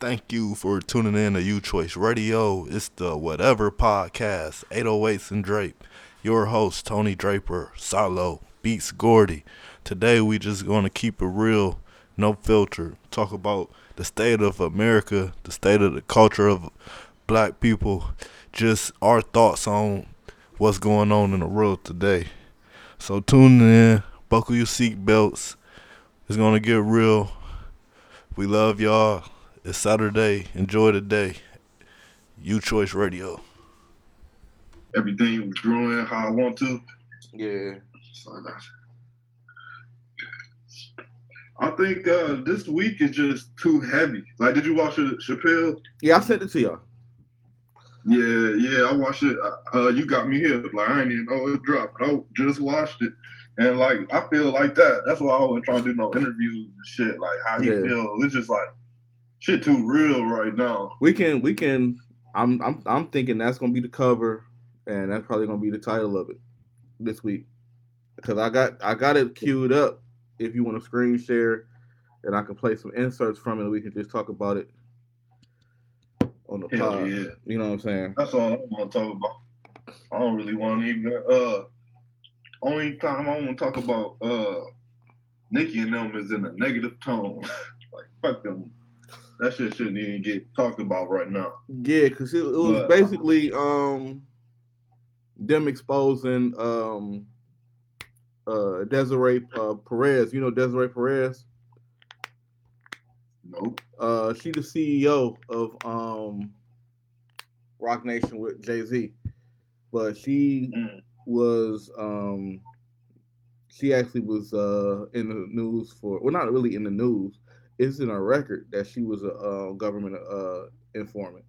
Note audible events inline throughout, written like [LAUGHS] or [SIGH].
Thank you for tuning in to U Choice Radio. It's the Whatever Podcast, 808s and Drape. Your host, Tony Draper, Sollo, Beats Gordy. Today we just gonna keep it real, no filter. Talk about the state of America, the state of the culture of black people, just our thoughts on what's going on in the world today. So tune in, buckle your seatbelts. It's gonna get real. We love y'all. It's Saturday. Enjoy the day. U Choice Radio. Everything was growing how I want to. Yeah. So I got you. I think uh, this week is just too heavy. Like, did you watch it, Chappelle? Yeah, I sent it to y'all. Yeah, yeah, I watched it. Uh, you got me here. Like, I ain't even know it dropped. I just watched it. And, like, I feel like that. That's why I wasn't trying to do no interviews and shit. Like, how he Yeah. feel. It's just like, shit too real right now. We can we can I'm I'm I'm thinking that's gonna be the cover and that's probably gonna be the title of it this week. Because I got I got it queued up if you want to screen share and I can play some inserts from it and we can just talk about it on the Hell pod. yeah. You know what I'm saying? That's all I want to talk about. I don't really want to even. Uh, only time I want to talk about uh, Nikki and them is in a negative tone. [LAUGHS] like fuck them. That shit shouldn't even get talked about right now. Yeah, because it, it was But- basically um them exposing um uh Desiree uh, Perez. You know Desiree Perez? Nope. Uh, she the CEO of um, Roc Nation with Jay Z, but she Mm. was um, she actually was uh in the news for well not really in the news. It's in a record that she was a uh, government uh informant,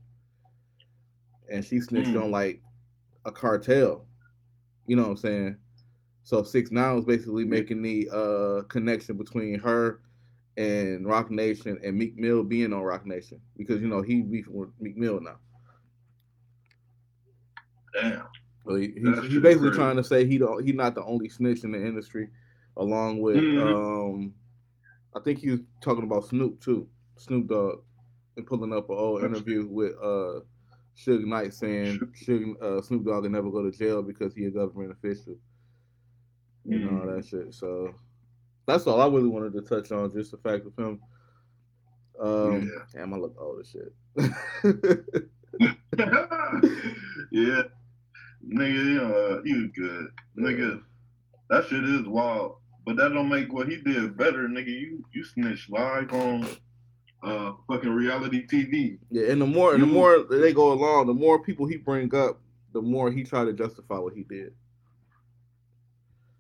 and she snitched Mm. on like a cartel. You know what I'm saying? So six nine was basically making the uh connection between her and Roc Nation and Meek Mill being on Roc Nation because you know he beefing with Meek Mill now. Damn. So he, he, he basically trying to say he don't he not the only snitch in the industry, along with Mhm. um, I think he was talking about Snoop too, Snoop Dogg, and pulling up an old interview with uh Suge Knight saying Suge, uh, Snoop Dogg will never go to jail because he a government official, you know Mm. that shit. So that's all I really wanted to touch on, just the fact of him. Um, Yeah. damn, I look old as shit. [LAUGHS] yeah. Nigga, uh, he was good. Nigga, that shit is wild. But that don't make what he did better, nigga. You you snitched live on uh fucking reality TV. Yeah, and the more and the more they go along, the more people he bring up, the more he try to justify what he did.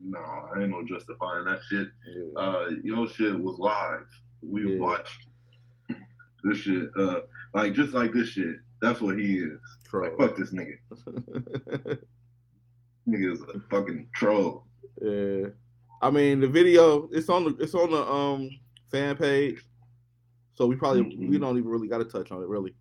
Nah, I ain't no justifying that shit. Yeah. Uh your shit was live. We Yeah. watched [LAUGHS] this shit. Uh like just like this shit. That's what he is. Like fuck this nigga. [LAUGHS] Nigga is a fucking troll. yeah. I mean, the video it's on the it's on the um fan page, so we probably we Mhm. don't even really got to touch on it really.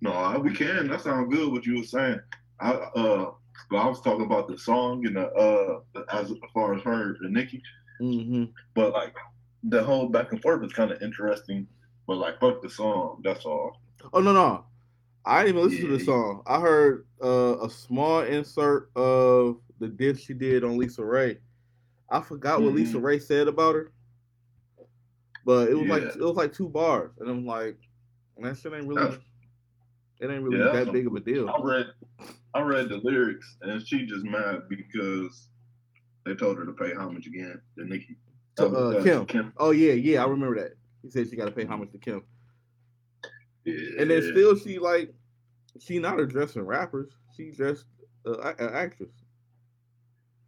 No, we can. That sounds good. What you were saying. I uh, but I was talking about the song and the uh, as far as her and Nicki, hmm but like the whole back and forth is kind of interesting. But like, fuck the song. That's all. Oh no no, I didn't even listen to the song. I heard uh, a small insert of the diss she did on Lisa Ray. I forgot what Lisa Mhm. Ray said about her, but it was like it was like two bars, and I'm like, that shit ain't really, it ain't really Yeah, that big of a deal. I read, I read the lyrics, and she just mad because they told her to pay homage again to Nicki. To, uh, Uh, Kim. Oh yeah, yeah, I remember that. He said she got to pay homage to Kim, Yeah. and then still she like, she not addressing rappers. She just uh, an actress.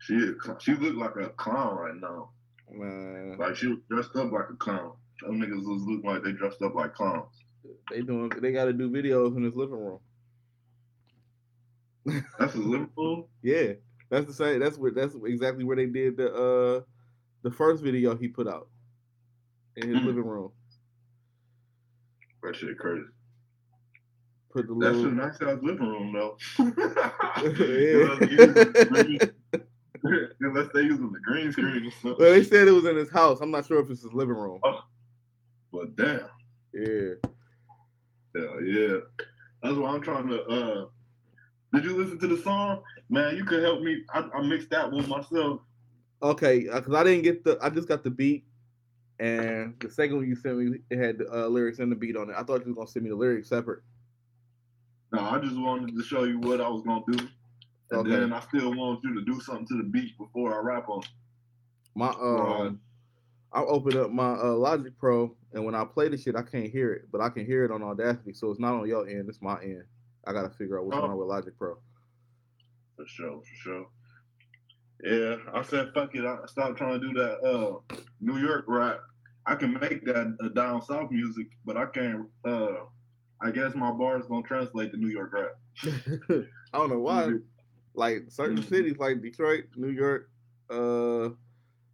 She she look like a clown right now. Man, Like she was dressed up like a clown. Some niggas just look like they dressed up like clowns. they doing they got to do videos in his living room. That's a Liverpool. [LAUGHS] Yeah, that's the same. That's where that's exactly where they did the uh the first video he put out in his Mm. living room. That shit crazy. Put the That's a little nice ass living room though. [LAUGHS] [LAUGHS] yeah. [LAUGHS] Unless they using the green screen or something. well, they said it was in his house. I'm not sure if it's his living room. But damn. Yeah, Uh, yeah, that's why I'm trying to. uh Did you listen to the song? Man, you could help me. I, I mixed that one myself. Okay, because I didn't get the. I just got the beat, and the second one you sent me, it had uh, lyrics and the beat on it. I thought you were gonna send me the lyrics separate. No, I just wanted to show you what I was gonna do, and Okay. then I still want you to do something to the beat before I rap on. My um, I opened up my uh, Logic Pro, and when I play the shit, I can't hear it, but I can hear it on Audacity. So it's not on your end; it's my end. I gotta figure out what's Oh. wrong with Logic Pro. For sure, for sure. Yeah, I said fuck it. I stopped trying to do that uh New York rap. I can make that uh, down south music, but I can't. uh I guess my bars don't translate to New York rap. [LAUGHS] I don't know why. Like certain Mhm. cities, like Detroit, New York, uh,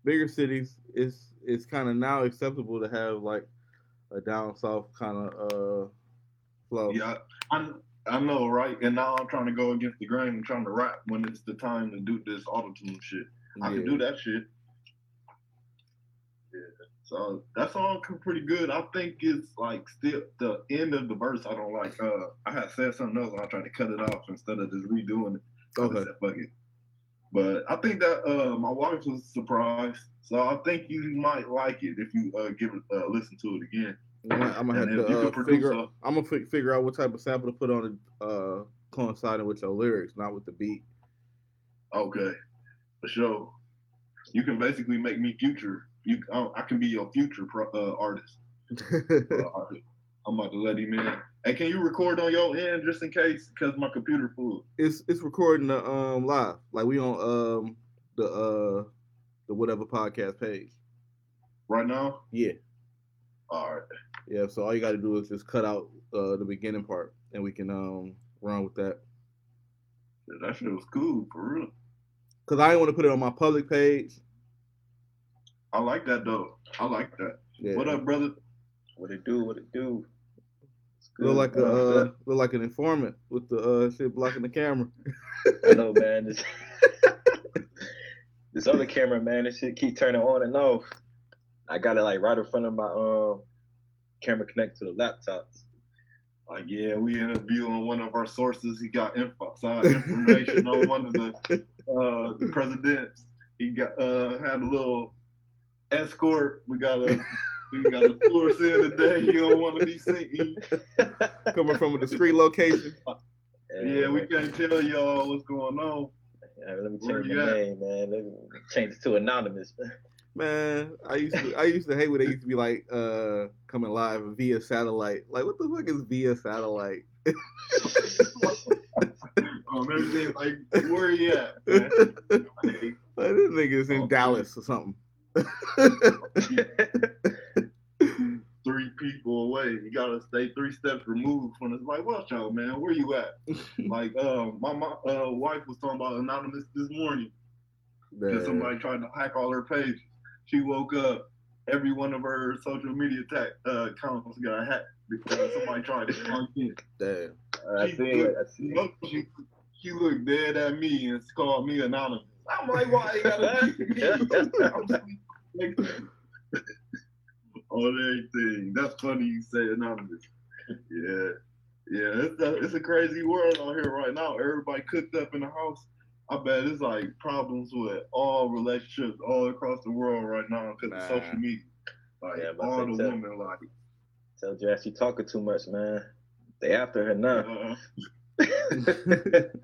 bigger cities, it's it's kind of now acceptable to have like a down south kind of uh flow. Yeah, I I know, right? And now I'm trying to go against the grain and trying to rap when it's the time to do this auto tune shit. I can do that shit. Yeah. So that song c- pretty good. I think it's like still the end of the verse. I don't like. Uh, I had said something else and I tried to cut it off instead of just redoing it. Okay. fuck it. But I think that uh, my wife was surprised, so I think you might like it if you uh, give it uh, listen to it again. I'm gonna, I'm gonna have to uh, figure. a- I'm gonna fi- figure out what type of sample to put on it, uh, coinciding with your lyrics, not with the beat. Okay, for sure. You can basically make me future. You, I, I can be your future pro, uh, artist. [LAUGHS] Uh, artist. I'm about to let him in. Hey, can you record on your end just in case? Because my computer full. it's it's recording the um live, like we on um the uh the whatever podcast page. Right now? Yeah, All right. yeah. So all you got to do is just cut out uh the beginning part, and we can um run with that. Yeah, That shit was cool, for real. Cause I didn't want to put it on my public page. I like that, though. I like that. Yeah. What up, brother? What it do? What it do? Look like a Uh, look like an informant with the uh shit blocking the camera. I know, [LAUGHS] man. This, this other camera, man, this shit keep turning on and off. I got it like right in front of my um camera connect to the laptops. Like, yeah, we interviewing one of our sources. He got info, information on one of the uh, the presidents. He got uh, had a little escort. We got a we got the floor in today. You don't want to be seen. Coming from a discreet location. Yeah, we can't tell y'all what's going on. Yeah, let me change my name, man. Let me change it to anonymous. Man, I used to I used to hate when they used to be like uh coming live via satellite. Like what the fuck is via satellite? [LAUGHS] Um, everything like where are you at? Man? Hey, [LAUGHS] Like, this nigga's in Oh, Dallas or something. [LAUGHS] three people away. You gotta stay three steps removed from it's like, what y'all, man? Where you at? [LAUGHS] like, uh, my mo- uh, wife was talking about anonymous this morning Man. somebody tried to hack all her pages. She woke up, every one of her social media uh, accounts got hacked because somebody tried to log in. Damn. I see it. I see know, she, she looked dead at me and called me anonymous. I'm like, why you gotta [LAUGHS] be me? [LAUGHS] On everything. That's funny you say anonymous. [LAUGHS] Yeah. Yeah, it's a, it's a crazy world out here right now. Everybody cooked up in the house. I bet it's like problems with all relationships all across the world right now because Nah. of social media. Like Yeah, all the so. women like Tell Jess she talking too much, man. They after her now. uh, [LAUGHS]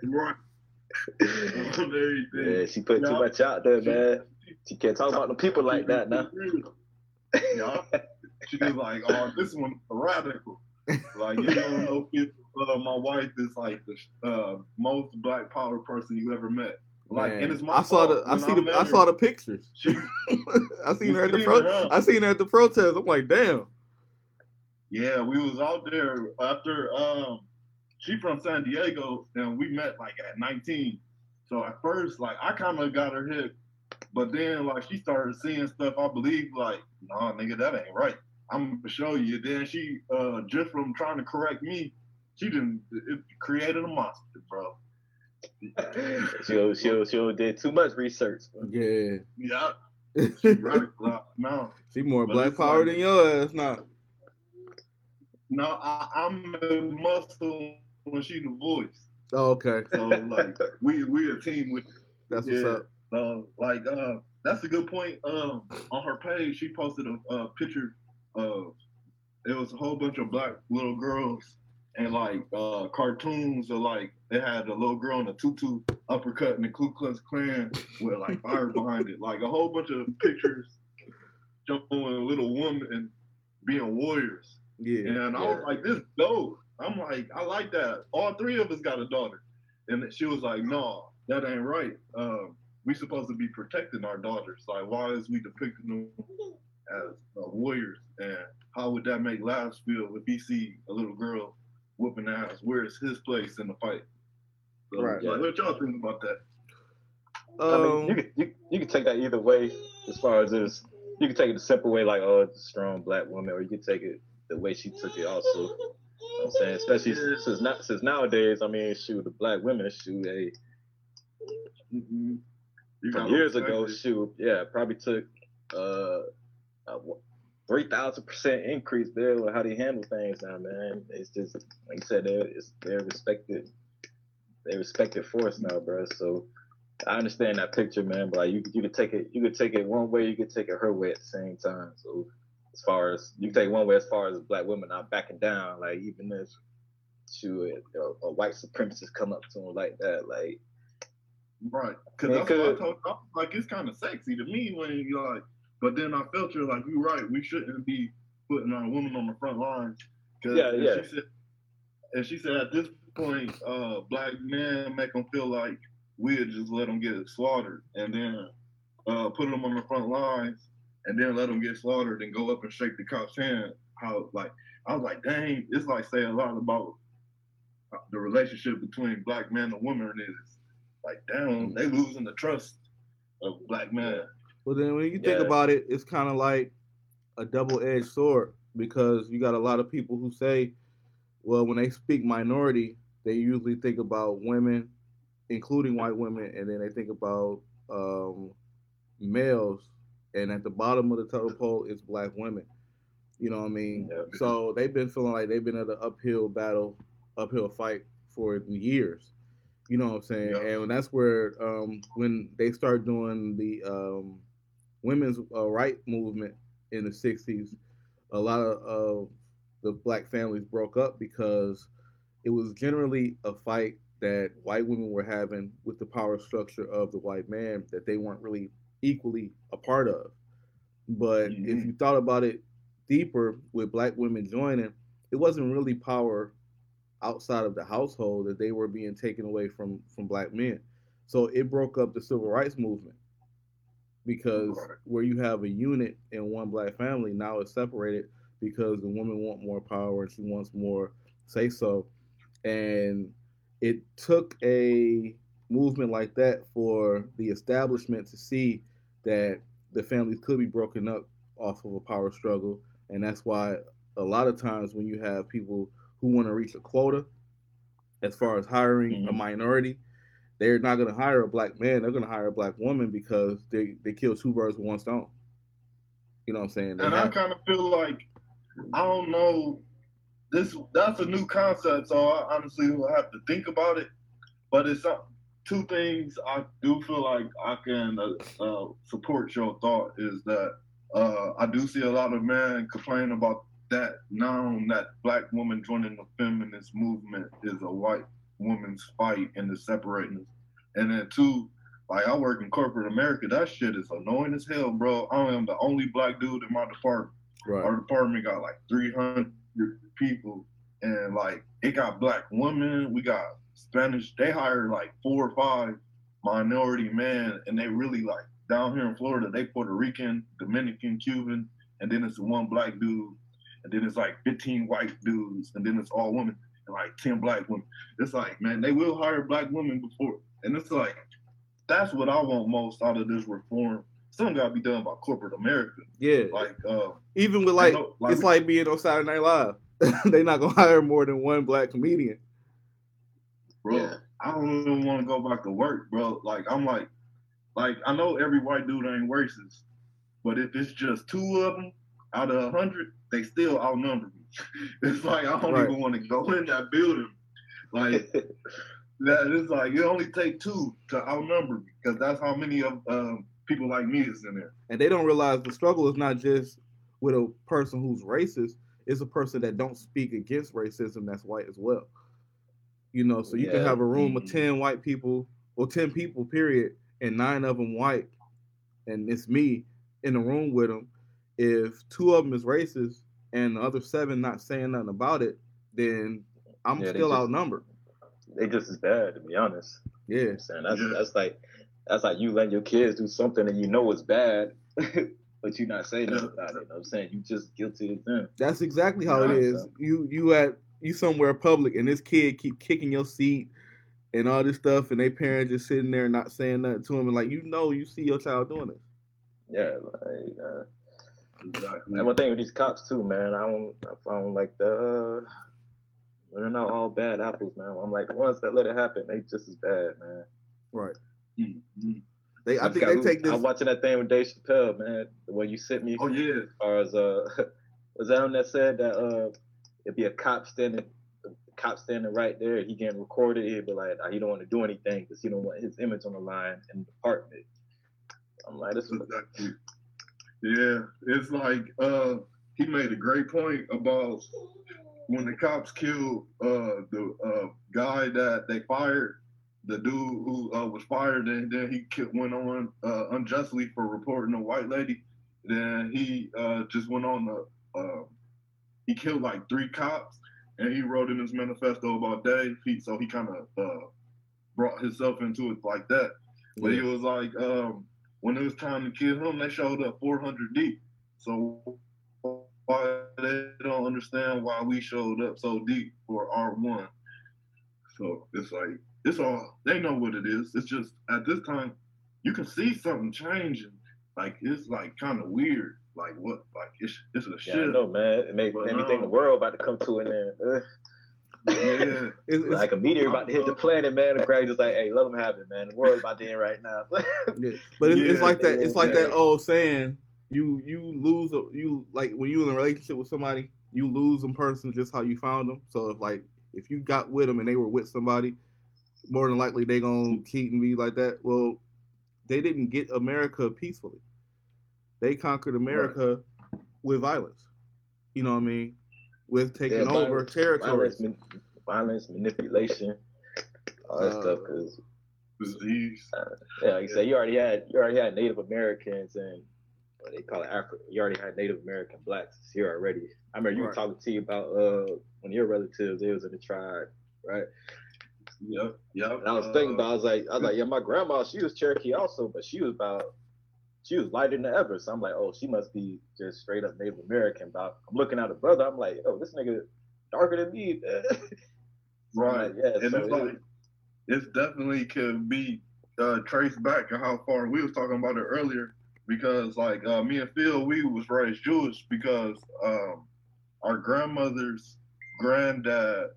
right [LAUGHS] yeah, she put too much out there, man. She can't talk about the people like that now. Yeah. She was like, oh, this one's radical. Like, you don't know if uh, my wife is like the uh, most black power person you ever met. Like, Man. and it's my I saw the I see the met I saw the pictures. [LAUGHS] She, I seen her at the pro her. I seen her at the protest. I'm like, damn. yeah, we was out there after. Um, she from San Diego, and we met like at 19. So at first, like, I kind of got her hip, but then like she started seeing stuff. I believe like, nah, nigga, that ain't right. I'm gonna show you. Then she, uh, just from trying to correct me, she didn't it created a monster, bro. [LAUGHS] She she she did too much research. Yeah. Yeah, [LAUGHS] she radical out now. She more But black power like- than your ass now. No, I, I'm a muscle when she the voice. Oh, okay, So like we we a team with that's what's up. Uh, like uh that's a good point. Um on her page she posted a, a picture of it was a whole bunch of black little girls and like uh cartoons of like they had a little girl in a tutu uppercutting the Ku Klux Klan with like [LAUGHS] fire behind it. Like a whole bunch of pictures showing a little woman being warriors. Yeah, And I was like, this dope. I'm like, I like that. All three of us got a daughter. And she was like, no, that ain't right. Um, we supposed to be protecting our daughters. Like, why is we depicting them as uh, warriors? And how would that make Labs feel if he see a little girl whooping ass? Where is his place in the fight? So, Right. like, what y'all think about that? I mean, you um, could you, you could take that either way as far as this. You could take it the simple way, like oh, it's a strong black woman, or you could take it the way she took it also. You know what I'm saying, especially Yeah. since not since nowadays. I mean, shoot, the black women shoot a Mhm. From years ago, it. shoot, yeah, probably took uh, a three thousand percent increase there with how they handle things now, man. It's just like you said, they're it's, they're respected, they respected force now, bro. So I understand that picture, man. But like you, you could take it, you could take it one way, you could take it her way at the same time. So as far as you can take it one way, as far as black women not backing down, like even if shoot a, a white supremacist come up to them like that, like Right. Because that's what I told I was like, it's kind of sexy to me when you're like, but then I felt you're like, you're right. We shouldn't be putting our women on the front lines. Cause Yeah, yeah. She said, and she said at this point, uh, black men make them feel like we'll just let them get slaughtered and then uh, put them on the front lines and then let them get slaughtered and go up and shake the cop's hand. How like I was like, dang, it's like saying a lot about the relationship between black men and women is like, damn, they losing the trust of black men. Well, then when you think Yeah. about it, it's kind of like a double-edged sword because you got a lot of people who say, well, when they speak minority, they usually think about women, including white women, and then they think about um, males, and at the bottom of the totem pole is black women. You know what I mean? Yeah. So they've been feeling like they've been at an uphill battle, uphill fight for years. You know what I'm saying? And that's where um, when they start doing the um, women's uh, right movement in the 60s, a lot of uh, the black families broke up because it was generally a fight that white women were having with the power structure of the white man that they weren't really equally a part of. But if Mhm. you thought about it deeper with black women joining, it wasn't really power outside of the household that they were being taken away from from black men. So it broke up the civil rights movement because where you have a unit in one black family, now it's separated because the woman want more power and she wants more say so. And it took a movement like that for the establishment to see that the families could be broken up off of a power struggle. And that's why a lot of times when you have people who want to reach a quota as far as hiring a Mhm. minority, they're not going to hire a black man. They're going to hire a black woman because they, they kill two birds with one stone. You know what I'm saying? They And I kind of feel like I don't know. This that's a new concept, so I honestly will have to think about it. But it's some- two things I do feel like I can uh, uh, support your thought is that uh, I do see a lot of men complain about that now that black woman joining the feminist movement is a white woman's fight and the separating us. And then two, like I work in corporate America, that shit is annoying as hell, bro. I am the only black dude in my department. right. Our department got like 300 people, and like it got black women, we got Spanish. They hire like four or five minority men, and they really like down here in Florida, they Puerto Rican, Dominican, Cuban, and then it's one black dude, and then it's like 15 white dudes, and then it's all women, and like 10 black women. It's like, man, they will hire black women before, and it's like, that's what I want most out of this reform. Something got to be done by corporate America. Yeah. Like, uh, Even with like, know, like- it's like being on Saturday Night Live. [LAUGHS] They're not going to hire more than one black comedian. bro, Yeah. I don't even want to go back to work, bro. Like, I'm like, like I know every white dude ain't racist, but if it's just two of them out of a hundred, they still outnumber me. [LAUGHS] It's like I don't Right. even want to go in that building. Like [LAUGHS] that, it's like it only take two to outnumber me because that's how many of um, people like me is in there. and they don't realize the struggle is not just with a person who's racist it's a person that don't speak against racism that's white as well you know so you can have a room of Mhm. 10 white people or 10 people period and nine of them white and it's me in the room with them if two of them is racist and the other seven not saying nothing about it then i'm Yeah, still just- outnumbered they just as bad to be honest. yeah You know I'm saying that's Yeah. that's like that's like you letting your kids do something and you know it's bad, [LAUGHS] but you're not saying nothing about it. You know what I'm saying you just guilty as them. That's exactly how it is. You you at you somewhere public and this kid keep kicking your seat and all this stuff and they parents just sitting there not saying nothing to him and like you know you see your child doing it. Yeah, like, uh. And one thing with these cops too, man. I don't, I don't like the. Uh, they're not all bad apples, man. I'm like the ones that let it happen, they just as bad, man. Right. Mhm. They I just think got- they take this I'm watching that thing with Dave Chappelle, man. The way you sent me. Oh yeah. As far as uh, [LAUGHS] was that him that said that uh, it'd be a cop standing, a cop standing right there, he getting recorded. He'd be like, he don't want to do anything because he don't want his image on the line in the department. I'm like, this is Exactly. Yeah, it's like uh, he made a great point about when the cops killed uh, the uh, guy that they fired, the dude who uh, was fired, and then he went on uh, unjustly for reporting a white lady. Then he uh, just went on the uh, he killed like three cops, and he wrote in his manifesto about Dave. He, so he kind of uh, brought himself into it like that. But he was like, um, when it was time to kill him, they showed up 400 deep. So why they don't understand why we showed up so deep for R1. So it's like it's all they know what it is. It's just at this time you can see something changing. Like it's like kind of weird. Like what? Like it's it's a yeah, I shit. know, man. It made, But made me think the world about to come to an end. Ugh. Yeah. It's- it's- like a meteor about to hit the planet, man. The Greg just like, hey, let them have it, man. The world about to end right now. [LAUGHS] Yeah. But it's, it's like that. It's like yeah. that old saying: you you lose a, you like when you in a relationship with somebody, you lose them person just how you found them. So if like if you got with them and they were with somebody, more than likely they gonna cheat and be like that. Well, they didn't get America peacefully. They conquered America with violence. You know what I mean? With taking Yeah, over violence- territories. violence, violence, manipulation, all that Uh, stuff. Cause Disease. yeah, like you said, you already had you already had Native Americans and what they call it Africa. You already had Native American blacks here already. I remember you were talking to you about uh one of your relatives. They was in the tribe, right? Yep. Yep. And I was thinking Uh, about, I was like, I was like, yeah, my grandma, she was Cherokee also, but she was about, she was lighter than ever. So I'm like, oh, she must be just straight up Native American. But I'm looking at her brother, I'm like, oh, this nigga darker than me. [LAUGHS] Right. yeah. and so it's it- like it's definitely can be uh, traced back to how far we was talking about it earlier because like uh, me and Phil we was raised Jewish because um, our grandmother's granddad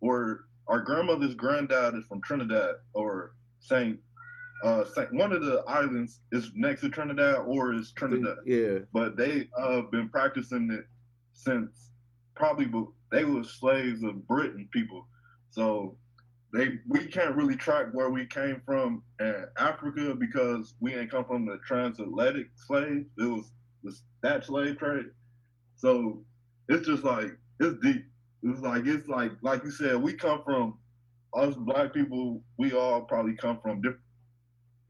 or our grandmother's granddad is from Trinidad or Saint uh one of the islands is next to Trinidad or is Trinidad Yeah. but they uh been practicing it since probably they were slaves of Britain people. So they we can't really track where we came from in Africa because we ain't come from the transatlantic slave. It was the that slave trade. So it's just like it's deep. It's like it's like like you said, we come from us black people. We all probably come from different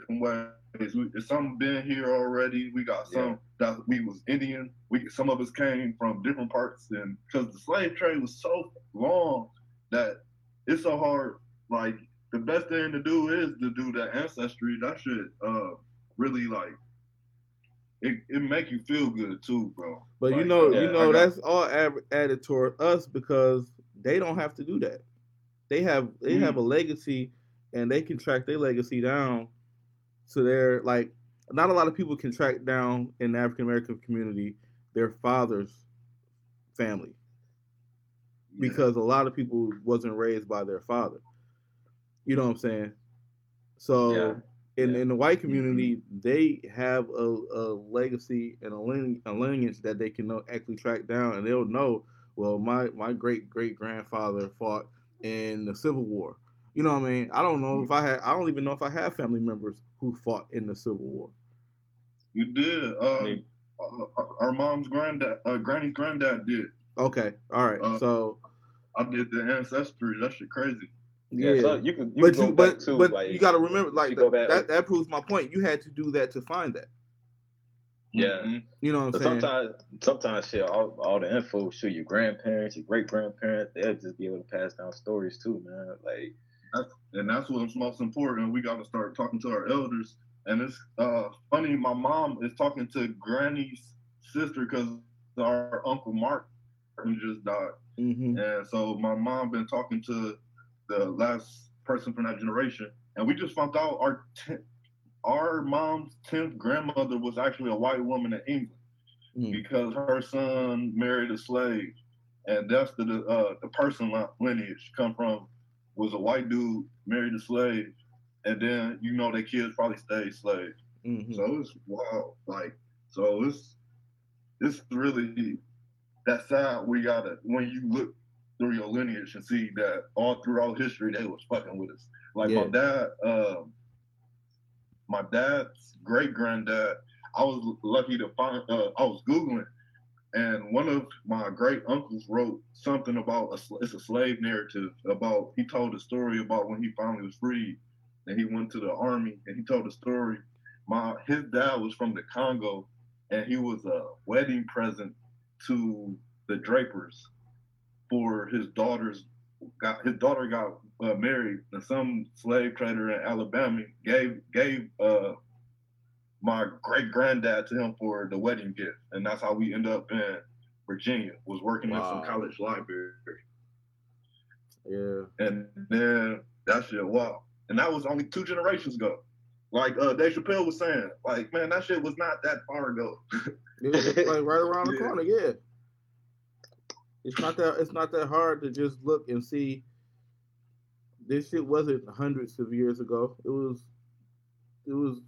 ways. We, some been here already. We got some that we was Indian. We some of us came from different parts, and because the slave trade was so long that it's so hard. Like the best thing to do is to do that ancestry. That should uh really like it. It make you feel good too, bro. But you know, uh, you know got- that's all ab- added toward us because they don't have to do that. They have they have a legacy, and they can track their legacy down to their like. Not a lot of people can track down in the African American community their father's family because a lot of people wasn't raised by their father. You know what I'm saying? So Yeah. in Yeah. in the white mm-hmm. community, they have a, a legacy and a lineage, a lineage that they can know, actually track down, and they'll know well, my my great great grandfather fought in the Civil War. You know what I mean? I don't know if mm-hmm. I had. I don't even know if I have family members who fought in the Civil War. You did. Um, uh, our mom's granddad, uh, granny's granddad did. Okay, all right. Uh, so I did the ancestry. That shit crazy. yeah, Yeah, so you can, you but can you go but back to but like you got to remember like you go that, back- that that proves my point. You had to do that to find that. yeah. You know what I'm saying? sometimes, sometimes shit, all, all the info, show your grandparents, your great grandparents, they'll just be able to pass down stories too, man. Like, and that's what's most important. We got to start talking to our elders. And it's uh, funny. My mom is talking to Granny's sister because our uncle Mark just died, hmm and so my mom been talking to the last person from that generation, and we just found out our ten, our mom's tenth grandmother was actually a white woman in England Mm. because her son married a slave, and that's the uh, the person lineage come from was a white dude married a slave, and then you know their kids probably stayed slaves. hmm So it's wild. like so it's it's really that sad. We gotta when you look through your lineage and see that all throughout history they was fucking with us. Like Yeah. my dad, um, my dad's great granddad. I was lucky to find. Uh, I was googling, and one of my great uncles wrote something about a, it's a slave narrative about. He told a story about when he finally was freed, and he went to the army, and he told a story. My his dad was from the Congo, and he was a wedding present to the Drapers for his daughter's got his daughter got uh, married and some slave trader in Alabama gave gave uh my great granddad to him for the wedding gift and that's how we end up in Virginia was working in some college library Yeah. and then that shit wow and that was only two generations ago like uh Dave Chappelle was saying like man that shit was not that far ago It was like right around the [LAUGHS] Yeah. corner. Yeah. It's not that it's not that hard to just look and see. This shit wasn't hundreds of years ago. It was, it was,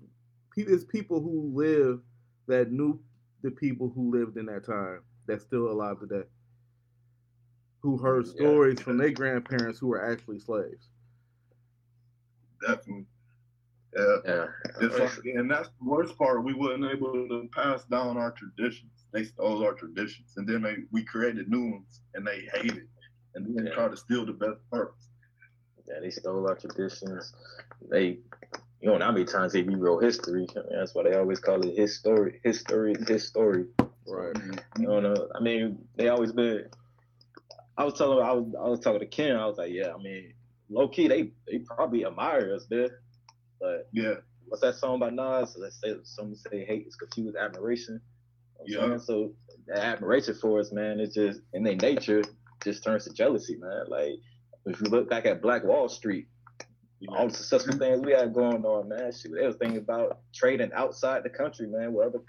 it's people who live that knew the people who lived in that time that's still alive today. Who heard Yeah. stories from their grandparents who were actually slaves. definitely yeah yeah. Like, and that's the worst part. We wasn't able to pass down our traditions. They stole our traditions, and then they we created new ones, and they hate it, and then Yeah. try to steal the best parts. Yeah, they stole our traditions. They, you know, how many times they rewrote history. I mean, that's why they always call it his story, his story, his story. Right. You know. I mean, they always been. I was telling, I was, I was talking to Ken. I was like, yeah, I mean, low key, they, they probably admire us there. But Yeah, what's that song by Nas? Let's say some say hate is confused admiration. You know Yeah. So the admiration for us, man, it's just in their nature just turns to jealousy, man. Like if you look back at Black Wall Street, all the successful things we had going on, man. Shit, they was thinking about trading outside the country, man, with other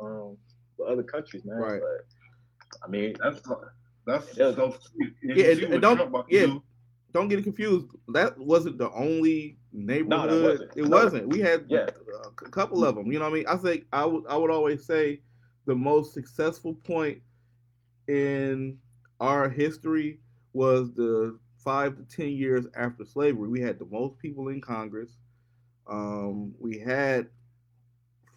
um with other countries, man. Right. But I mean, that's that's Yeah. so. And Yeah, and- and don't- about yeah. do? Don't get it confused. That wasn't the only neighborhood. wasn't. It No. wasn't. We had Yeah. a c- couple of them. You know what I mean? I think I would I would always say the most successful point in our history was the five to ten years after slavery. We had the most people in Congress. Um, we had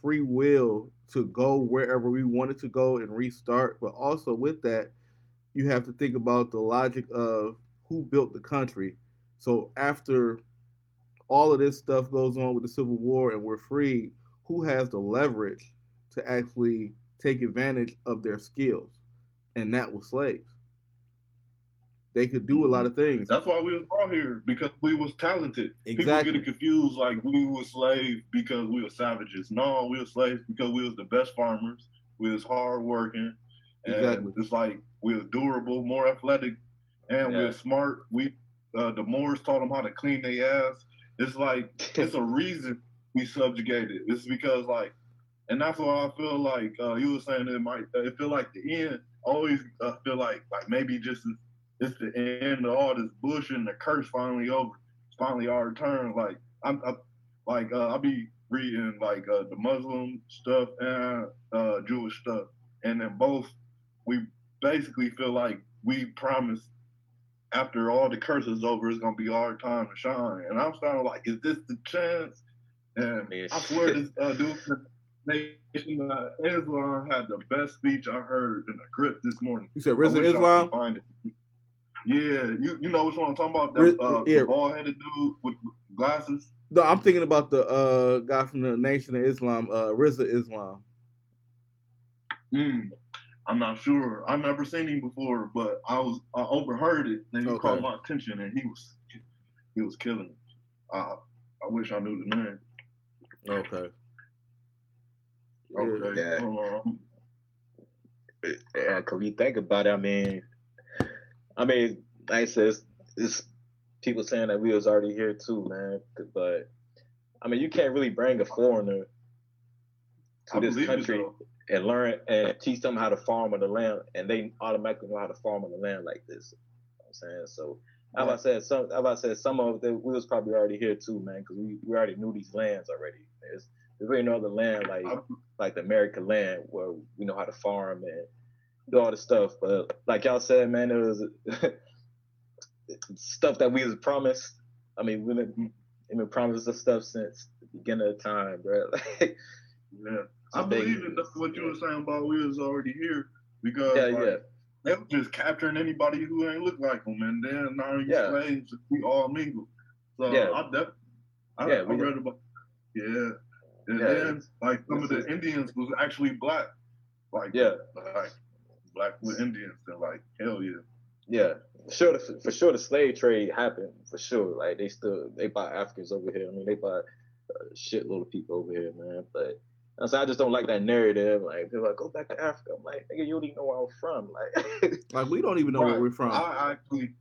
free will to go wherever we wanted to go and restart. But also with that, you have to think about the logic of who built the country. So after all of this stuff goes on with the Civil War and we're free, who has the leverage to actually take advantage of their skills? And that was slaves. They could do a lot of things. That's why we was brought here because we was talented. Exactly. People get confused like we were slaves because we were savages. No, we were slaves because we was the best farmers. We was hard working. And Exactly. it's like we was durable, more athletic, and we Yeah. were smart. We uh, the Moors taught them how to clean their ass. It's like [LAUGHS] it's a reason we subjugated. It's because like, and that's why I feel like uh, you were saying it might. uh, It feel like the end. Always uh, feel like like maybe just as it's the end of all this bullshit and the curse finally over. It's finally our turn. Like I'm, I, like uh, I'll be reading like uh, the Muslim stuff and uh, Jewish stuff, and then both we basically feel like we promised after all the curse is over, it's gonna be our time to shine. And I'm starting like, is this the chance? And Man, I swear this uh, dude from Nation of Islam had the best speech I heard in the grip this morning. You said I Risen wish I could Islam. Find it. Yeah, you you know which one I'm talking about? That uh, yeah. bald headed dude with glasses. No, I'm thinking about the uh guy from the Nation of Islam, uh Rizza Islam. Mm, I'm not sure. I've never seen him before, but I was I overheard it and he Okay. caught my attention and he was he was killing it. Uh, I wish I knew the name. Okay. Okay. Yeah. Um, Yeah, cause you think about it, I mean, I mean, like I said, it's, it's people saying that we was already here too, man. But I mean, you can't really bring a foreigner to I this country and learn and teach them how to farm on the land, and they automatically know how to farm on the land like this. You know what I'm saying so. As I said, some as I said, some of them we was probably already here too, man, because we, we already knew these lands already. There's there's really no other land like like the American land where we know how to farm and do all this stuff. But like y'all said, man, it was [LAUGHS] stuff that we was promised. I mean, we've been, we've been promised this stuff since the beginning of time, bro. [LAUGHS] Like, yeah. I believe in what you were saying about we was already here because yeah, like, yeah, they were just capturing anybody who ain't look like them, and then now you Yeah. slaves, we all mingle. So Yeah. I def, I, Yeah, I read about, yeah, and Yeah, then like some of the Indians was actually black, like Yeah. like black with Indians, and like hell yeah, yeah. For sure, the, for sure, the slave trade happened. For sure, like they still they buy Africans over here. I mean, they buy a shitload of people over here, man. But I said, I just don't like that narrative. Like people are like go back to Africa. I'm like, nigga, you don't even know where I'm from. Like, [LAUGHS] Like we don't even know where we're from. I actually,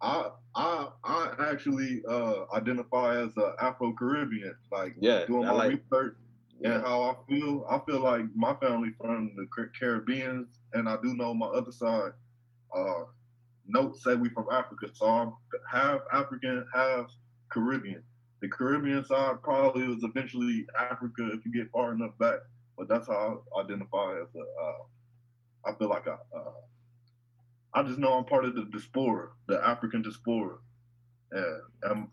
I I I actually uh identify as a Afro Caribbean, like yeah, doing my like, research. yeah, and how I feel. I feel like my family from the Car- Caribbean, and I do know my other side. Uh, notes say we from Africa, so I'm half African, half Caribbean. The Caribbean side probably was eventually Africa if you get far enough back, but that's how I identify as a. Uh, I feel like I. Uh, I just know I'm part of the diaspora, the African diaspora, and um,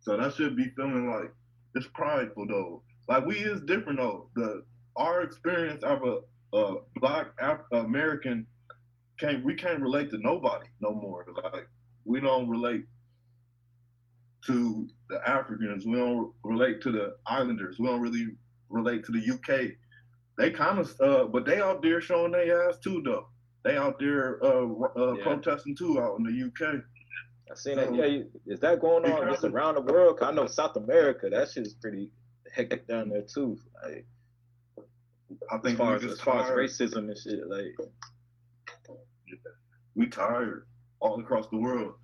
so that should be feeling like it's prideful though. Like we is different though. The our experience of a, a black Af- American can't we can't relate to nobody no more. Like we don't relate to the Africans. We don't relate to the Islanders. We don't really relate to the UK. They kind of uh, but they out there showing their ass too though. They out there uh, uh, Yeah. protesting too out in the UK. I seen that. Yeah, you- is that going on just around the world? I know South America, that shit's pretty hectic down there too. Like, I as think far as, as far as racism and shit, like, we tired all across the world.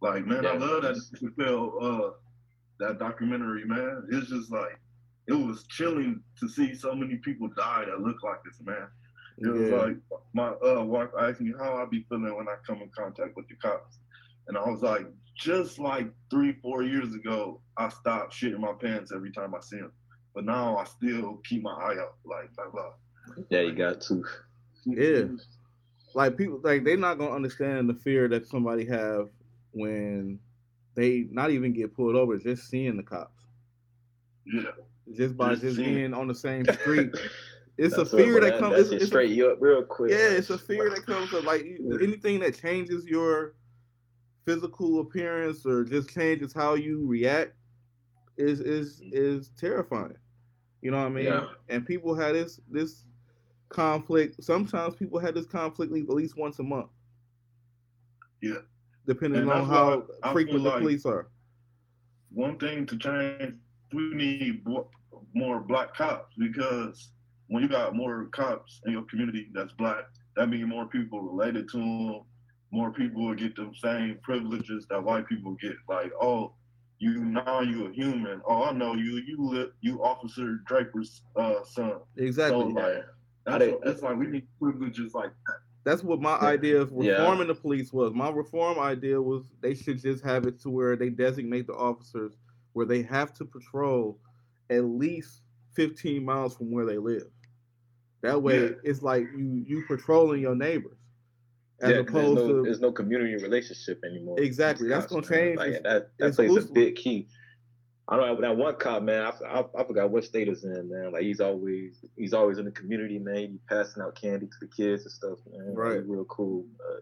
Like, man, I love that Chappelle, uh, that documentary, man. It's just like it was chilling to see so many people die that look like this, man. It was Yeah. like my uh, wife asked me how I be feeling when I come in contact with the cops, and I was like, just like three, four years ago, I stopped shitting my pants every time I see them, but now I still keep my eye out, like blah blah. yeah, you got to. Yeah. like people like they're not gonna understand the fear that somebody have when they not even get pulled over, just seeing the cops. Yeah, Just by Just just being on the same street. [LAUGHS] It's a That's what- fear that that, comes That it's, shit it's a straight you up real quick. Yeah, it's a fear that comes up. Like you- anything that changes your physical appearance or just changes how you react is is mm. is terrifying. You know what I mean? Yeah. And people had this this conflict. Sometimes people had this conflict at least once a month. Yeah. Depending And on how I frequent feel the like- police are. one thing to change, we need bo- more black cops because when you got more cops in your community that's black, that means more people related to them, more people will get the same privileges that white people get. Like, oh, you now you a human. Oh, I know you. You li- you Officer Draper's uh, son. Exactly. So like, that's, what, that's like we need privileges like that. That's what my idea of Yeah. reforming the police was. My reform idea was they should just have it to where they designate the officers where they have to patrol at least 15 miles from where they live. That way, Yeah. it's like you you patrolling your neighbors. As yeah, 'cause there's no, to there's no community relationship anymore. Exactly, that's gonna man. change. Like, that that plays a big key. I don't know that one cop, man. I, I, I forgot what state it's in, man. Like he's always he's always in the community, man. He passing out candy to the kids and stuff, man. Right. he's real cool. Uh,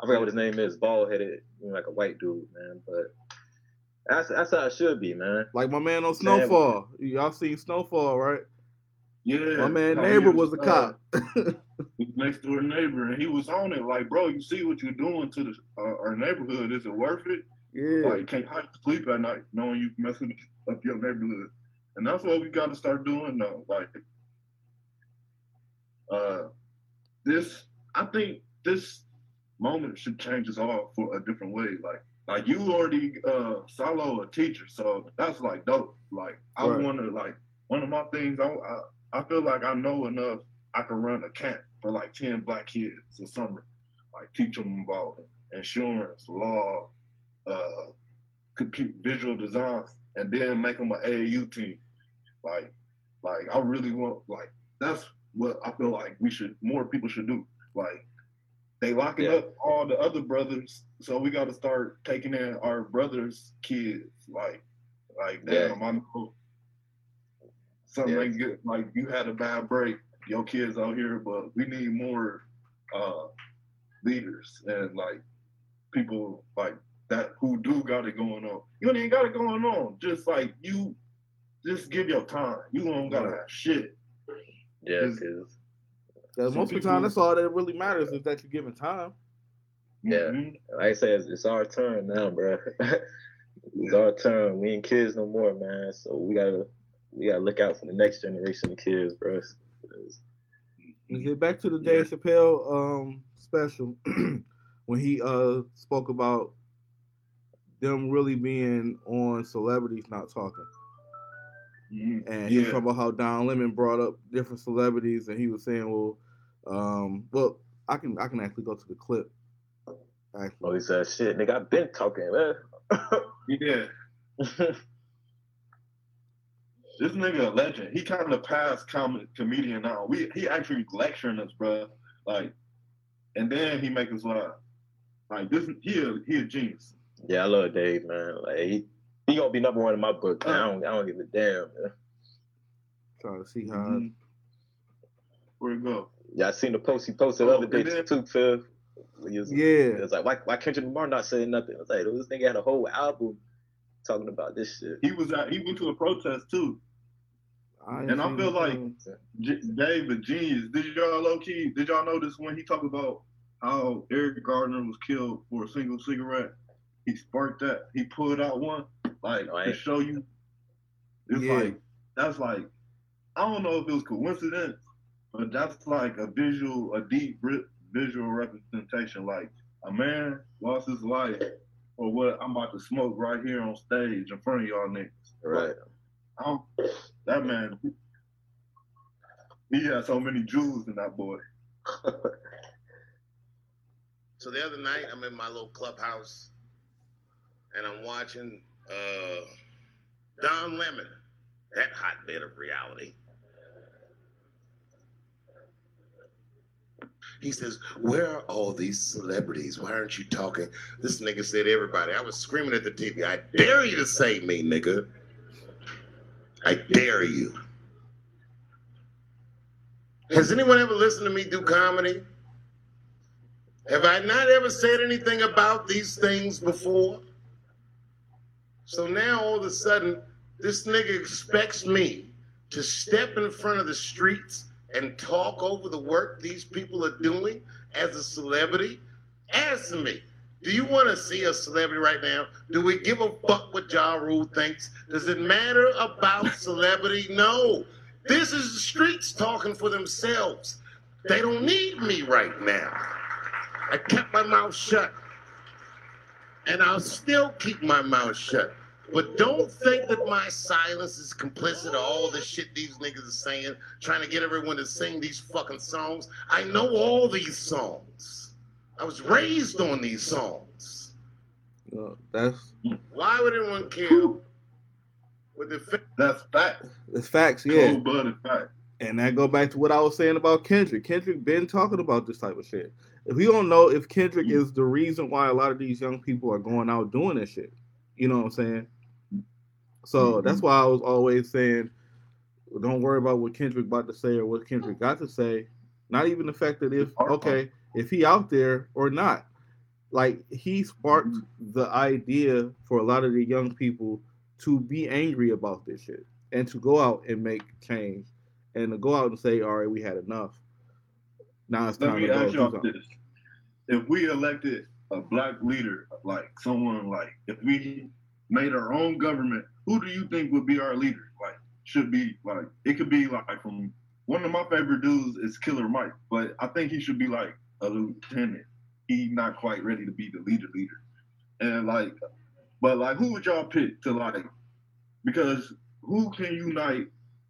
I forgot what his name is. Bald headed, you know, like a white dude, man. But that's that's how it should be, man. like my man on Snowfall. Y'all seen Snowfall, right? Yeah. My man how neighbor was a cop. [LAUGHS] next door neighbor, and he was on it. Like, bro, you see what you're doing to the uh, our neighborhood? Is it worth it? yeah. Like, can't how you sleep at night knowing you messing up your neighborhood? And that's what we got to start doing now. Like, uh, this, I think this moment should change us all for a different way. Like, like you already uh Sollo a teacher, so that's like dope. Like, I Right. want to like one of my things. I, I I feel like I know enough. I can run a camp for like ten black kids this summer, like teach them about insurance, law, uh, compute visual design, and then make them an AAU team. Like, like I really want like that's what I feel like we should more people should do. Like they locking Yeah. up all the other brothers, so we got to start taking in our brothers' kids. Like, like Yeah. damn, I know something Yeah. Like you had a bad break, your kids out here, but we need more uh leaders and like people like that who do got it going on. You ain't got it going on. Just like you, just give your time. You don't gotta have shit. Yeah, Is- because 'Cause most of the time, that's all that really matters is that you're given time. Yeah. Mhm. like I said, it's, it's our turn now, bro. [LAUGHS] it's our turn. We ain't kids no more, man. So we gotta we gotta look out for the next generation of kids, bro. 'Cause- And get back to the Dave Chappelle um, special [CLEARS THROAT] when he uh spoke about them really being on celebrities not talking. Mhm. And he was Yeah. talking about how Don Lemon brought up different celebrities, and he was saying, "Well, um, well, I can I can actually go to the clip. Oh, Actually, he said, "Shit, nigga, I've been talking, man." [LAUGHS] Yeah. [LAUGHS] This nigga a legend. He kind of past com- comedian now. We he actually lecturing us, bro. Like, and then he make us laugh. Like this, he a, he a genius. yeah, I love Dave, man. Like he, he gonna be number one in my book. Man. I don't I don't give a damn. Man. trying to see how Mhm. Where it go? Yeah, I seen the post he posted the Oh, other day and then- too, Phil. He was, Yeah. it was like, why why Kendrick Lamar not saying nothing? I was like, this nigga had a whole album talking about this shit. He was at. He went to a protest too. Ain't And I feel like- thing. J- Dave, a genius. Did y'all low key? Did y'all notice when he talked about how Eric Gardner was killed for a single cigarette? He sparked that. He pulled out one, like to show you. It's Yeah. like that's like I don't know if it was coincidence, but that's like a visual, a deep visual representation. Like a man lost his life for what I'm about to smoke right here on stage in front of y'all niggas. Right. I don't, that man, he has so many jewels in that boy. [LAUGHS] So the other night, I'm in my little clubhouse, and I'm watching uh, Don Lemon, that hotbed of reality. He says, "Where are all these celebrities? Why aren't you talking?" This nigga said, "Everybody." I was screaming at the TV. I dare you to say me, nigga. I dare you. Has anyone ever listened to me do comedy? Have I not ever said anything about these things before? So now all of a sudden, this nigga expects me to step in front of the streets and talk over the work these people are doing as a celebrity? Ask me. Do you want to see a celebrity right now? Do we give a fuck what Ja Rule thinks? Does it matter about celebrity? No. This is the streets talking for themselves. They don't need me right now. I kept my mouth shut. And I'll still keep my mouth shut. But don't think that my silence is complicit to all the shit these niggas are saying, trying to get everyone to sing these fucking songs. I know all these songs. I was raised on these songs. No, that's Why would anyone care With the fa- That's fact. it's facts, yeah. Cold blooded fact. And that go back to what I was saying about Kendrick. Kendrick been talking about this type of shit. if you don't know if Kendrick is the reason why a lot of these young people are going out doing this shit. You know what I'm saying? So mm-hmm. that's why I was always saying, don't worry about what Kendrick about to say or what Kendrick got to say. Not even the fact that if okay, if he out there or not. Like he sparked mm-hmm. the idea for a lot of the young people to be angry about this shit and to go out and make change and to go out and say, all right, we had enough. Now it's Let time me to go ask do y'all something. this: If we elected a black leader, like someone like, if we made our own government, who do you think would be our leader? Like, should be like, it could be like from one of my favorite dudes is Killer Mike, but I think he should be like a lieutenant. He not quite ready to be the leader leader, and like, but like, who would y'all pick to like? Because who can unite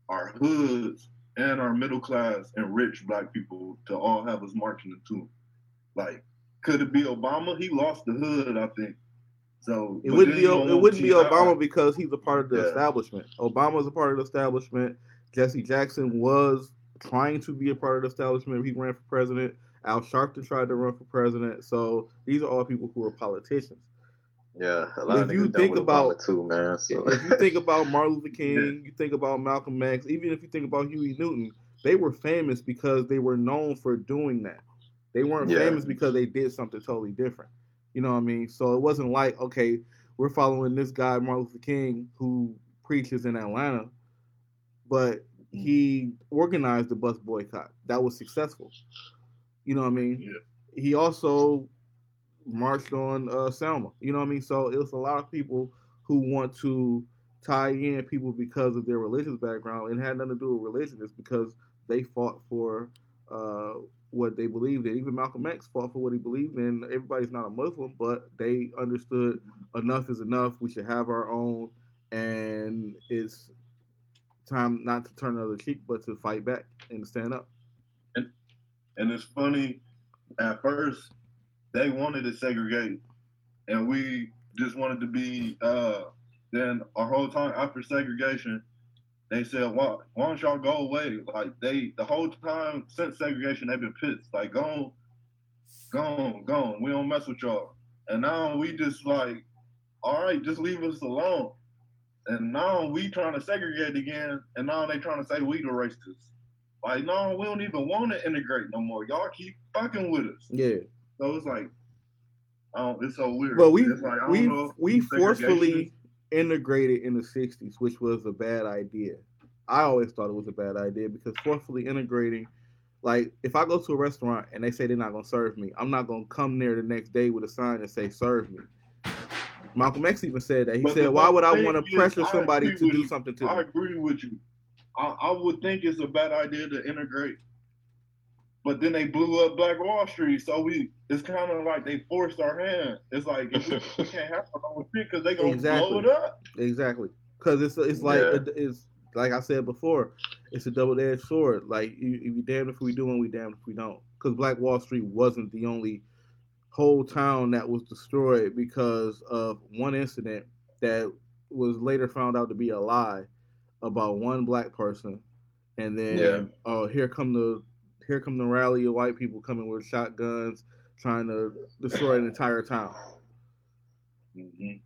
our hoods and our middle class and rich black people to all have us marching the tune. Like, could it be Obama? He lost the hood, I think. So It wouldn't be it wouldn't be. Obama because he's a part of the Yeah. establishment. Obama's a part of the establishment. Jesse Jackson was trying to be a part of the establishment. He ran for president. Al Sharpton tried to run for president. So these are all people who are politicians. Yeah, a lot If of you think about- too, man. So If you think [LAUGHS] about Martin Luther King, you think about Malcolm X, even if you think about Huey Newton, they were famous because they were known for doing that. They weren't Yeah. famous because they did something totally different. You know what I mean? So it wasn't like, okay, we're following this guy, Martin Luther King, who preaches in Atlanta, but mm-hmm. he organized the bus boycott. That was successful. You know what I mean? Yeah. He also marched on uh, Selma. You know what I mean? So it was a lot of people who want to tie in people because of their religious background and had nothing to do with religion. It's because they fought for uh, what they believed in. Even Malcolm X fought for what he believed in. Everybody's not a Muslim, but they understood enough is enough. We should have our own, and it's time not to turn the other cheek, but to fight back and stand up. And it's funny, at first, they wanted to segregate, and we just wanted to be. Uh, then our whole time after segregation, they said, "Why, why don't y'all go away?" Like they, the whole time since segregation, they've been pissed. Like, go on, go on, go. We don't mess with y'all. And now we just like, all right, just leave us alone. And now we trying to segregate again, and now they trying to say we the racists. Like, no, we don't even want to integrate no more. Y'all keep fucking with us. Yeah. So it's like, oh, it's so weird. Well, we like, I don't we know we forcefully integrated in the '60s, which was a bad idea. I always thought it was a bad idea because forcefully integrating, like if I go to a restaurant and they say they're not gonna serve me, I'm not gonna come there the next day with a sign and say serve me. Malcolm X even said that. He But said, "Why would I want to pressure I somebody to do you. something to I me?" agree with you. I, I would think it's a bad idea to integrate, but then they blew up Black Wall Street, so we it's kind of like they forced our hand. It's like we, we [LAUGHS] can't have our own shit because they gonna Exactly. blow it up. Exactly, because it's it's like Yeah. it's like I said before, it's a double edged sword. Like you, you damned if we do and we damned if we don't. Because Black Wall Street wasn't the only whole town that was destroyed because of one incident that was later found out to be a lie about one black person, and then Yeah. oh here come the here come the rally of white people coming with shotguns trying to destroy an entire town. Mhm.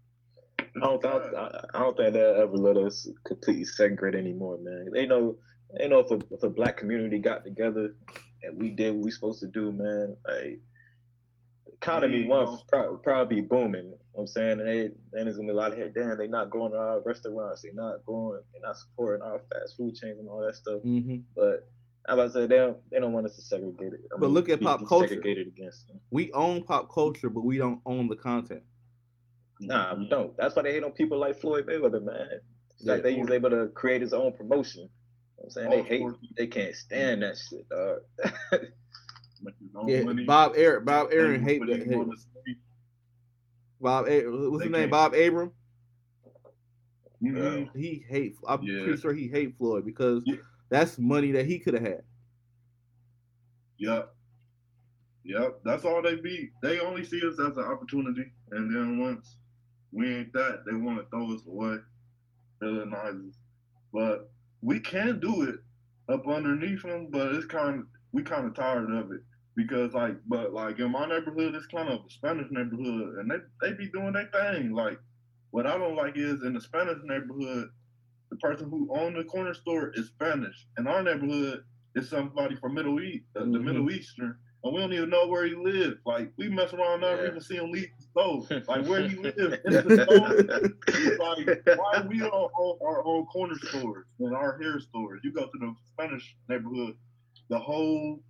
I don't, I, I don't think they'll ever let us completely segregate anymore, man. They know, they know if a, if a black community got together and we did what we supposed to do, man. Like, economy Yeah. one probably, probably booming. You know what I'm saying, and they, then there's gonna be a lot of head. Damn, they not going to our restaurants. They not going. They're not supporting our fast food chains and all that stuff. hmm But I to say they don't, they don't want us to segregate it. I But look at pop culture. Segregated against them. We own pop culture, but we don't own the content. Nah, we don't. That's why they hate on people like Floyd Mayweather, man. It's like they was able to create his own promotion. You know I'm saying they hate, they can't stand that shit, dog. [LAUGHS] Own Yeah, money. Bob Aaron, Bob Aaron hate that. hate- Bob, A- what's his name? can't. Bob Abram. Mhm. He hate. I'm Yeah. pretty sure he hate Floyd because Yeah. that's money that he could have had. Yep. Yep. That's all they be. They only see us as an opportunity. And then once we ain't that, they want to throw us away. Villainize us. But we can do it up underneath them, but it's kind of we kind of tired of it because like, but like in my neighborhood, it's kind of a Spanish neighborhood, and they they be doing their thing. Like, what I don't like is in the Spanish neighborhood, the person who owned the corner store is Spanish. In our neighborhood, it's somebody from Middle East, uh, the Mhm. Middle Eastern, and we don't even know where he lives. Like, we mess around, never Yeah. even see him leave the stove. Like, where he lives [LAUGHS] in the stove. like, why we [LAUGHS] don't own our own corner stores and our hair stores? You go to the Spanish neighborhood, the whole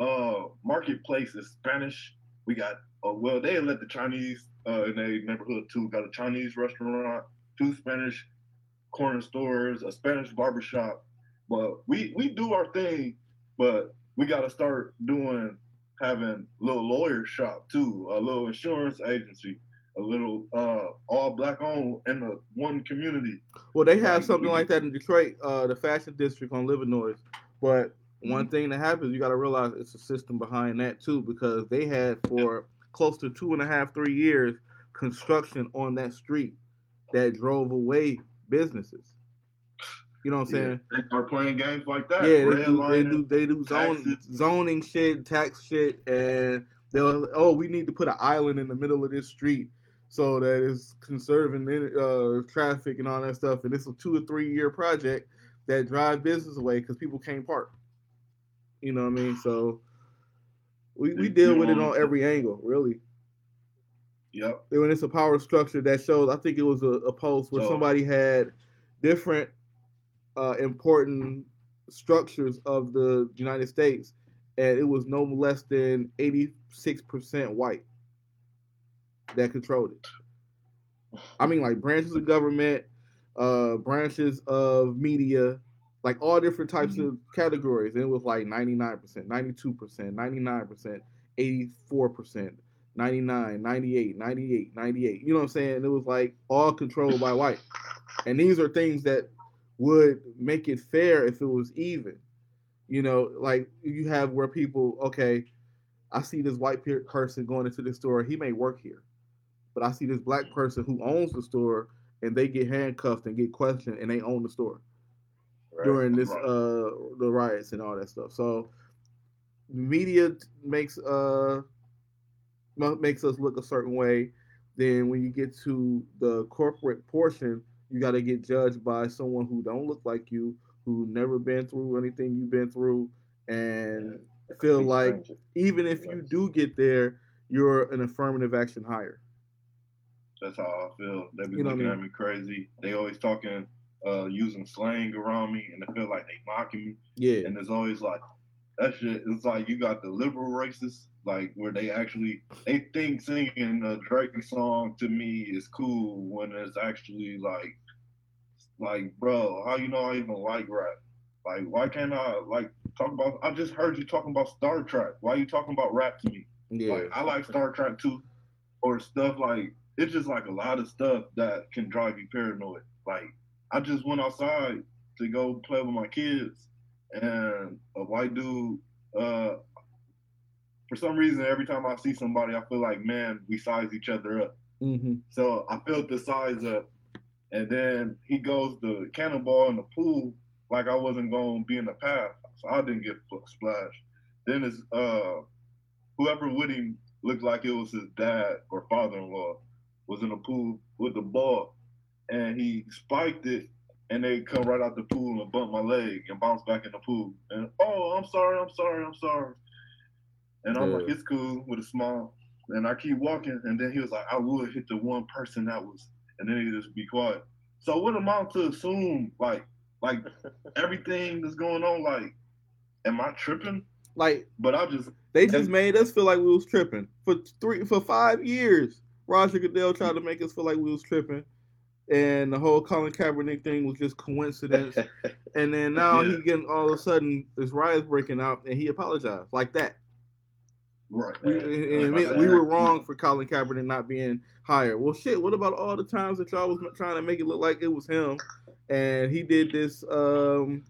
uh marketplace is Spanish. We got uh, well, they let the Chinese uh in their neighborhood too. Got a Chinese restaurant, two Spanish corner stores, a Spanish barbershop. But we we do our thing, but we got to start doing having a little lawyer shop too, a little insurance agency, a little uh all black owned in the one community. Well, they have something like that in Detroit, uh, the fashion district on Livernois. But one Mm-hmm. thing that happens, you got to realize it's a system behind that too, because they had for close to two and a half, three years construction on that street that drove away businesses. You know what I'm saying? They start playing games like that. Yeah, they do, they do. They do zone, zoning shit, tax shit, and they'll. Oh, we need to put an island in the middle of this street so that it's conserving uh, traffic and all that stuff. And it's a two or three year project that drive business away because people can't park. You know what I mean? [SIGHS] So we, we deal with it on every angle, really. Yep. When it's a power structure that shows, I think it was a, a post where So- somebody had different uh, important structures of the United States, and it was no less than 86% white that controlled it. I mean, like branches of government, uh, branches of media, like all different types mm-hmm. of categories. And it was like 99%, 92%, 99%, 84%, 99, 98, 98, 98. You know what I'm saying? It was like all controlled by white. And these are things that would make it fair if it was even. You know, like you have where people, okay, I see this white person going into the store. He may work here, but I see this black person who owns the store, and they get handcuffed and get questioned, and they own the store Right. during this Right. uh the riots and all that stuff. So media makes uh makes us look a certain way. Then when you get to the corporate portion, you got to get judged by someone who don't look like you, who never been through anything you've been through, and feel like even if you do get there, you're an affirmative action hire. That's how I feel. They be You know what I looking mean? at me crazy. They always talking, uh, using slang around me, and I feel like they mocking me. Yeah, And it's always like that shit. It's like you got the liberal racists, like where they actually they think singing a Drake song to me is cool when it's actually like, like bro, how you know I even like rap? Like why can't I like talk about? I just heard you talking about Star Trek. Why you talking about rap to me? yeah, Like I like Star Trek too, or stuff like it's just like a lot of stuff that can drive you paranoid. Like I just went outside to go play with my kids, and a white dude. Uh, for some reason, every time I see somebody, I feel like man, we size each other up. hmm So I filled the size up, and then he goes to cannonball in the pool like I wasn't going to be in the path, so I didn't get splashed. Then it's uh, whoever with him looked like it was his dad or father-in-law was in the pool with the ball, and he spiked it, and they come right out the pool and bump my leg and bounce back in the pool. And oh, I'm sorry, I'm sorry, I'm sorry. And I'm like, it's cool with a smile. And I keep walking, and then he was like, I would hit the one person that was, and then he just be quiet. So what am I to assume? Like, like [LAUGHS] everything that's going on, like, am I tripping? like But I just, They just made us feel like we was tripping for three for five years. Roger Goodell tried to make us feel like we was tripping, and the whole Colin Kaepernick thing was just coincidence. [LAUGHS] and then now Yeah. he getting all of a sudden this riots breaking out, and he apologized like that. right. We, and we were wrong for Colin Kaepernick not being hired. Well, shit. What about all the times that y'all was trying to make it look like it was him, and he did this um,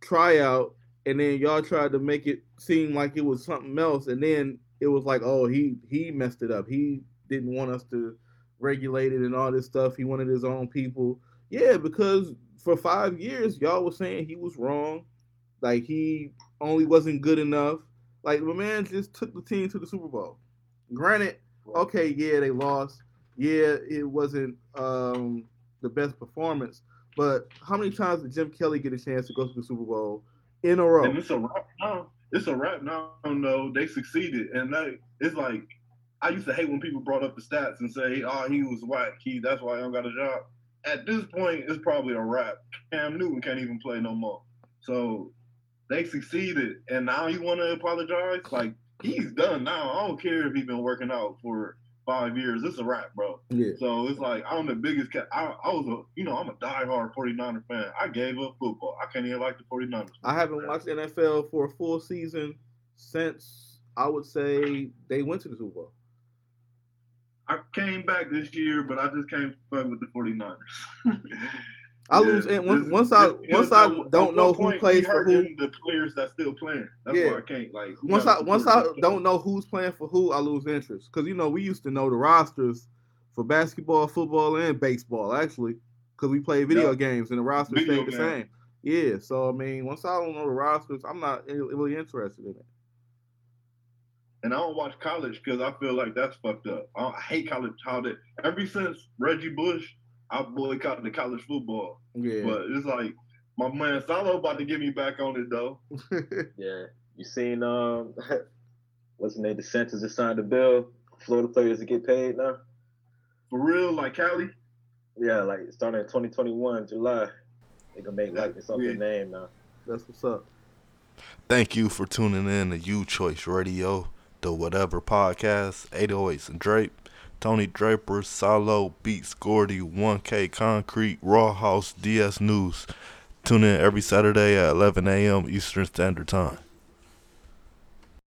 tryout, and then y'all tried to make it seem like it was something else, and then it was like, oh, he he messed it up. He didn't want us to regulate it and all this stuff. He wanted his own people. Yeah, because for five years y'all was saying he was wrong, like he only wasn't good enough. Like my man just took the team to the Super Bowl. Granted, okay, yeah, they lost. Yeah, it wasn't um, the best performance. But how many times did Jim Kelly get a chance to go to the Super Bowl in a row? And it's a wrap now. It's a wrap now. No, they succeeded, and they, it's like I used to hate when people brought up the stats and say, "Oh, he was white. He that's why I don't got a job." At this point, it's probably a wrap. Cam Newton can't even play no more. So they succeeded, and now you want to apologize? Like he's done now. I don't care if he's been working out for five years. It's a wrap, bro. Yeah. So it's like I'm the biggest cat. I, I was a, you know, I'm a diehard 49er fan. I gave up football. I can't even like the 49ers. I haven't watched NFL for a full season since I would say they went to the Super Bowl. I came back this year, but I just can't fuck with the 49ers. I lose and once, once I once I don't know who plays for who. The players that still playing. That's Yeah. why I can't like. Once I once I don't know who's playing for who, I lose interest. Because you know we used to know the rosters for basketball, football, and baseball actually, because we played video Yeah. games and the rosters Video stayed the games. same. Yeah, so I mean, once I don't know the rosters, I'm not really interested in it. And I don't watch college because I feel like that's fucked up. I, I hate college. How that ever since Reggie Bush, I boycotted the college football. Yeah, But it's like my man Sollo about to get me back on it though. [LAUGHS] Yeah, you seen um, [LAUGHS] what's the name? The Centers just signed a bill. for Florida players to get paid now. For real, like Cali. Yeah, like starting in 2021 July, they gonna make like this off Yeah. name now. that's what's up. Thank you for tuning in to U Choice Radio, the Whatever Podcast, 808s and Drape, Tony Draper, Sollo, Beats, Gordy, 1K Concrete, Raw House, DS News. Tune in every Saturday at 11 a.m. Eastern Standard Time.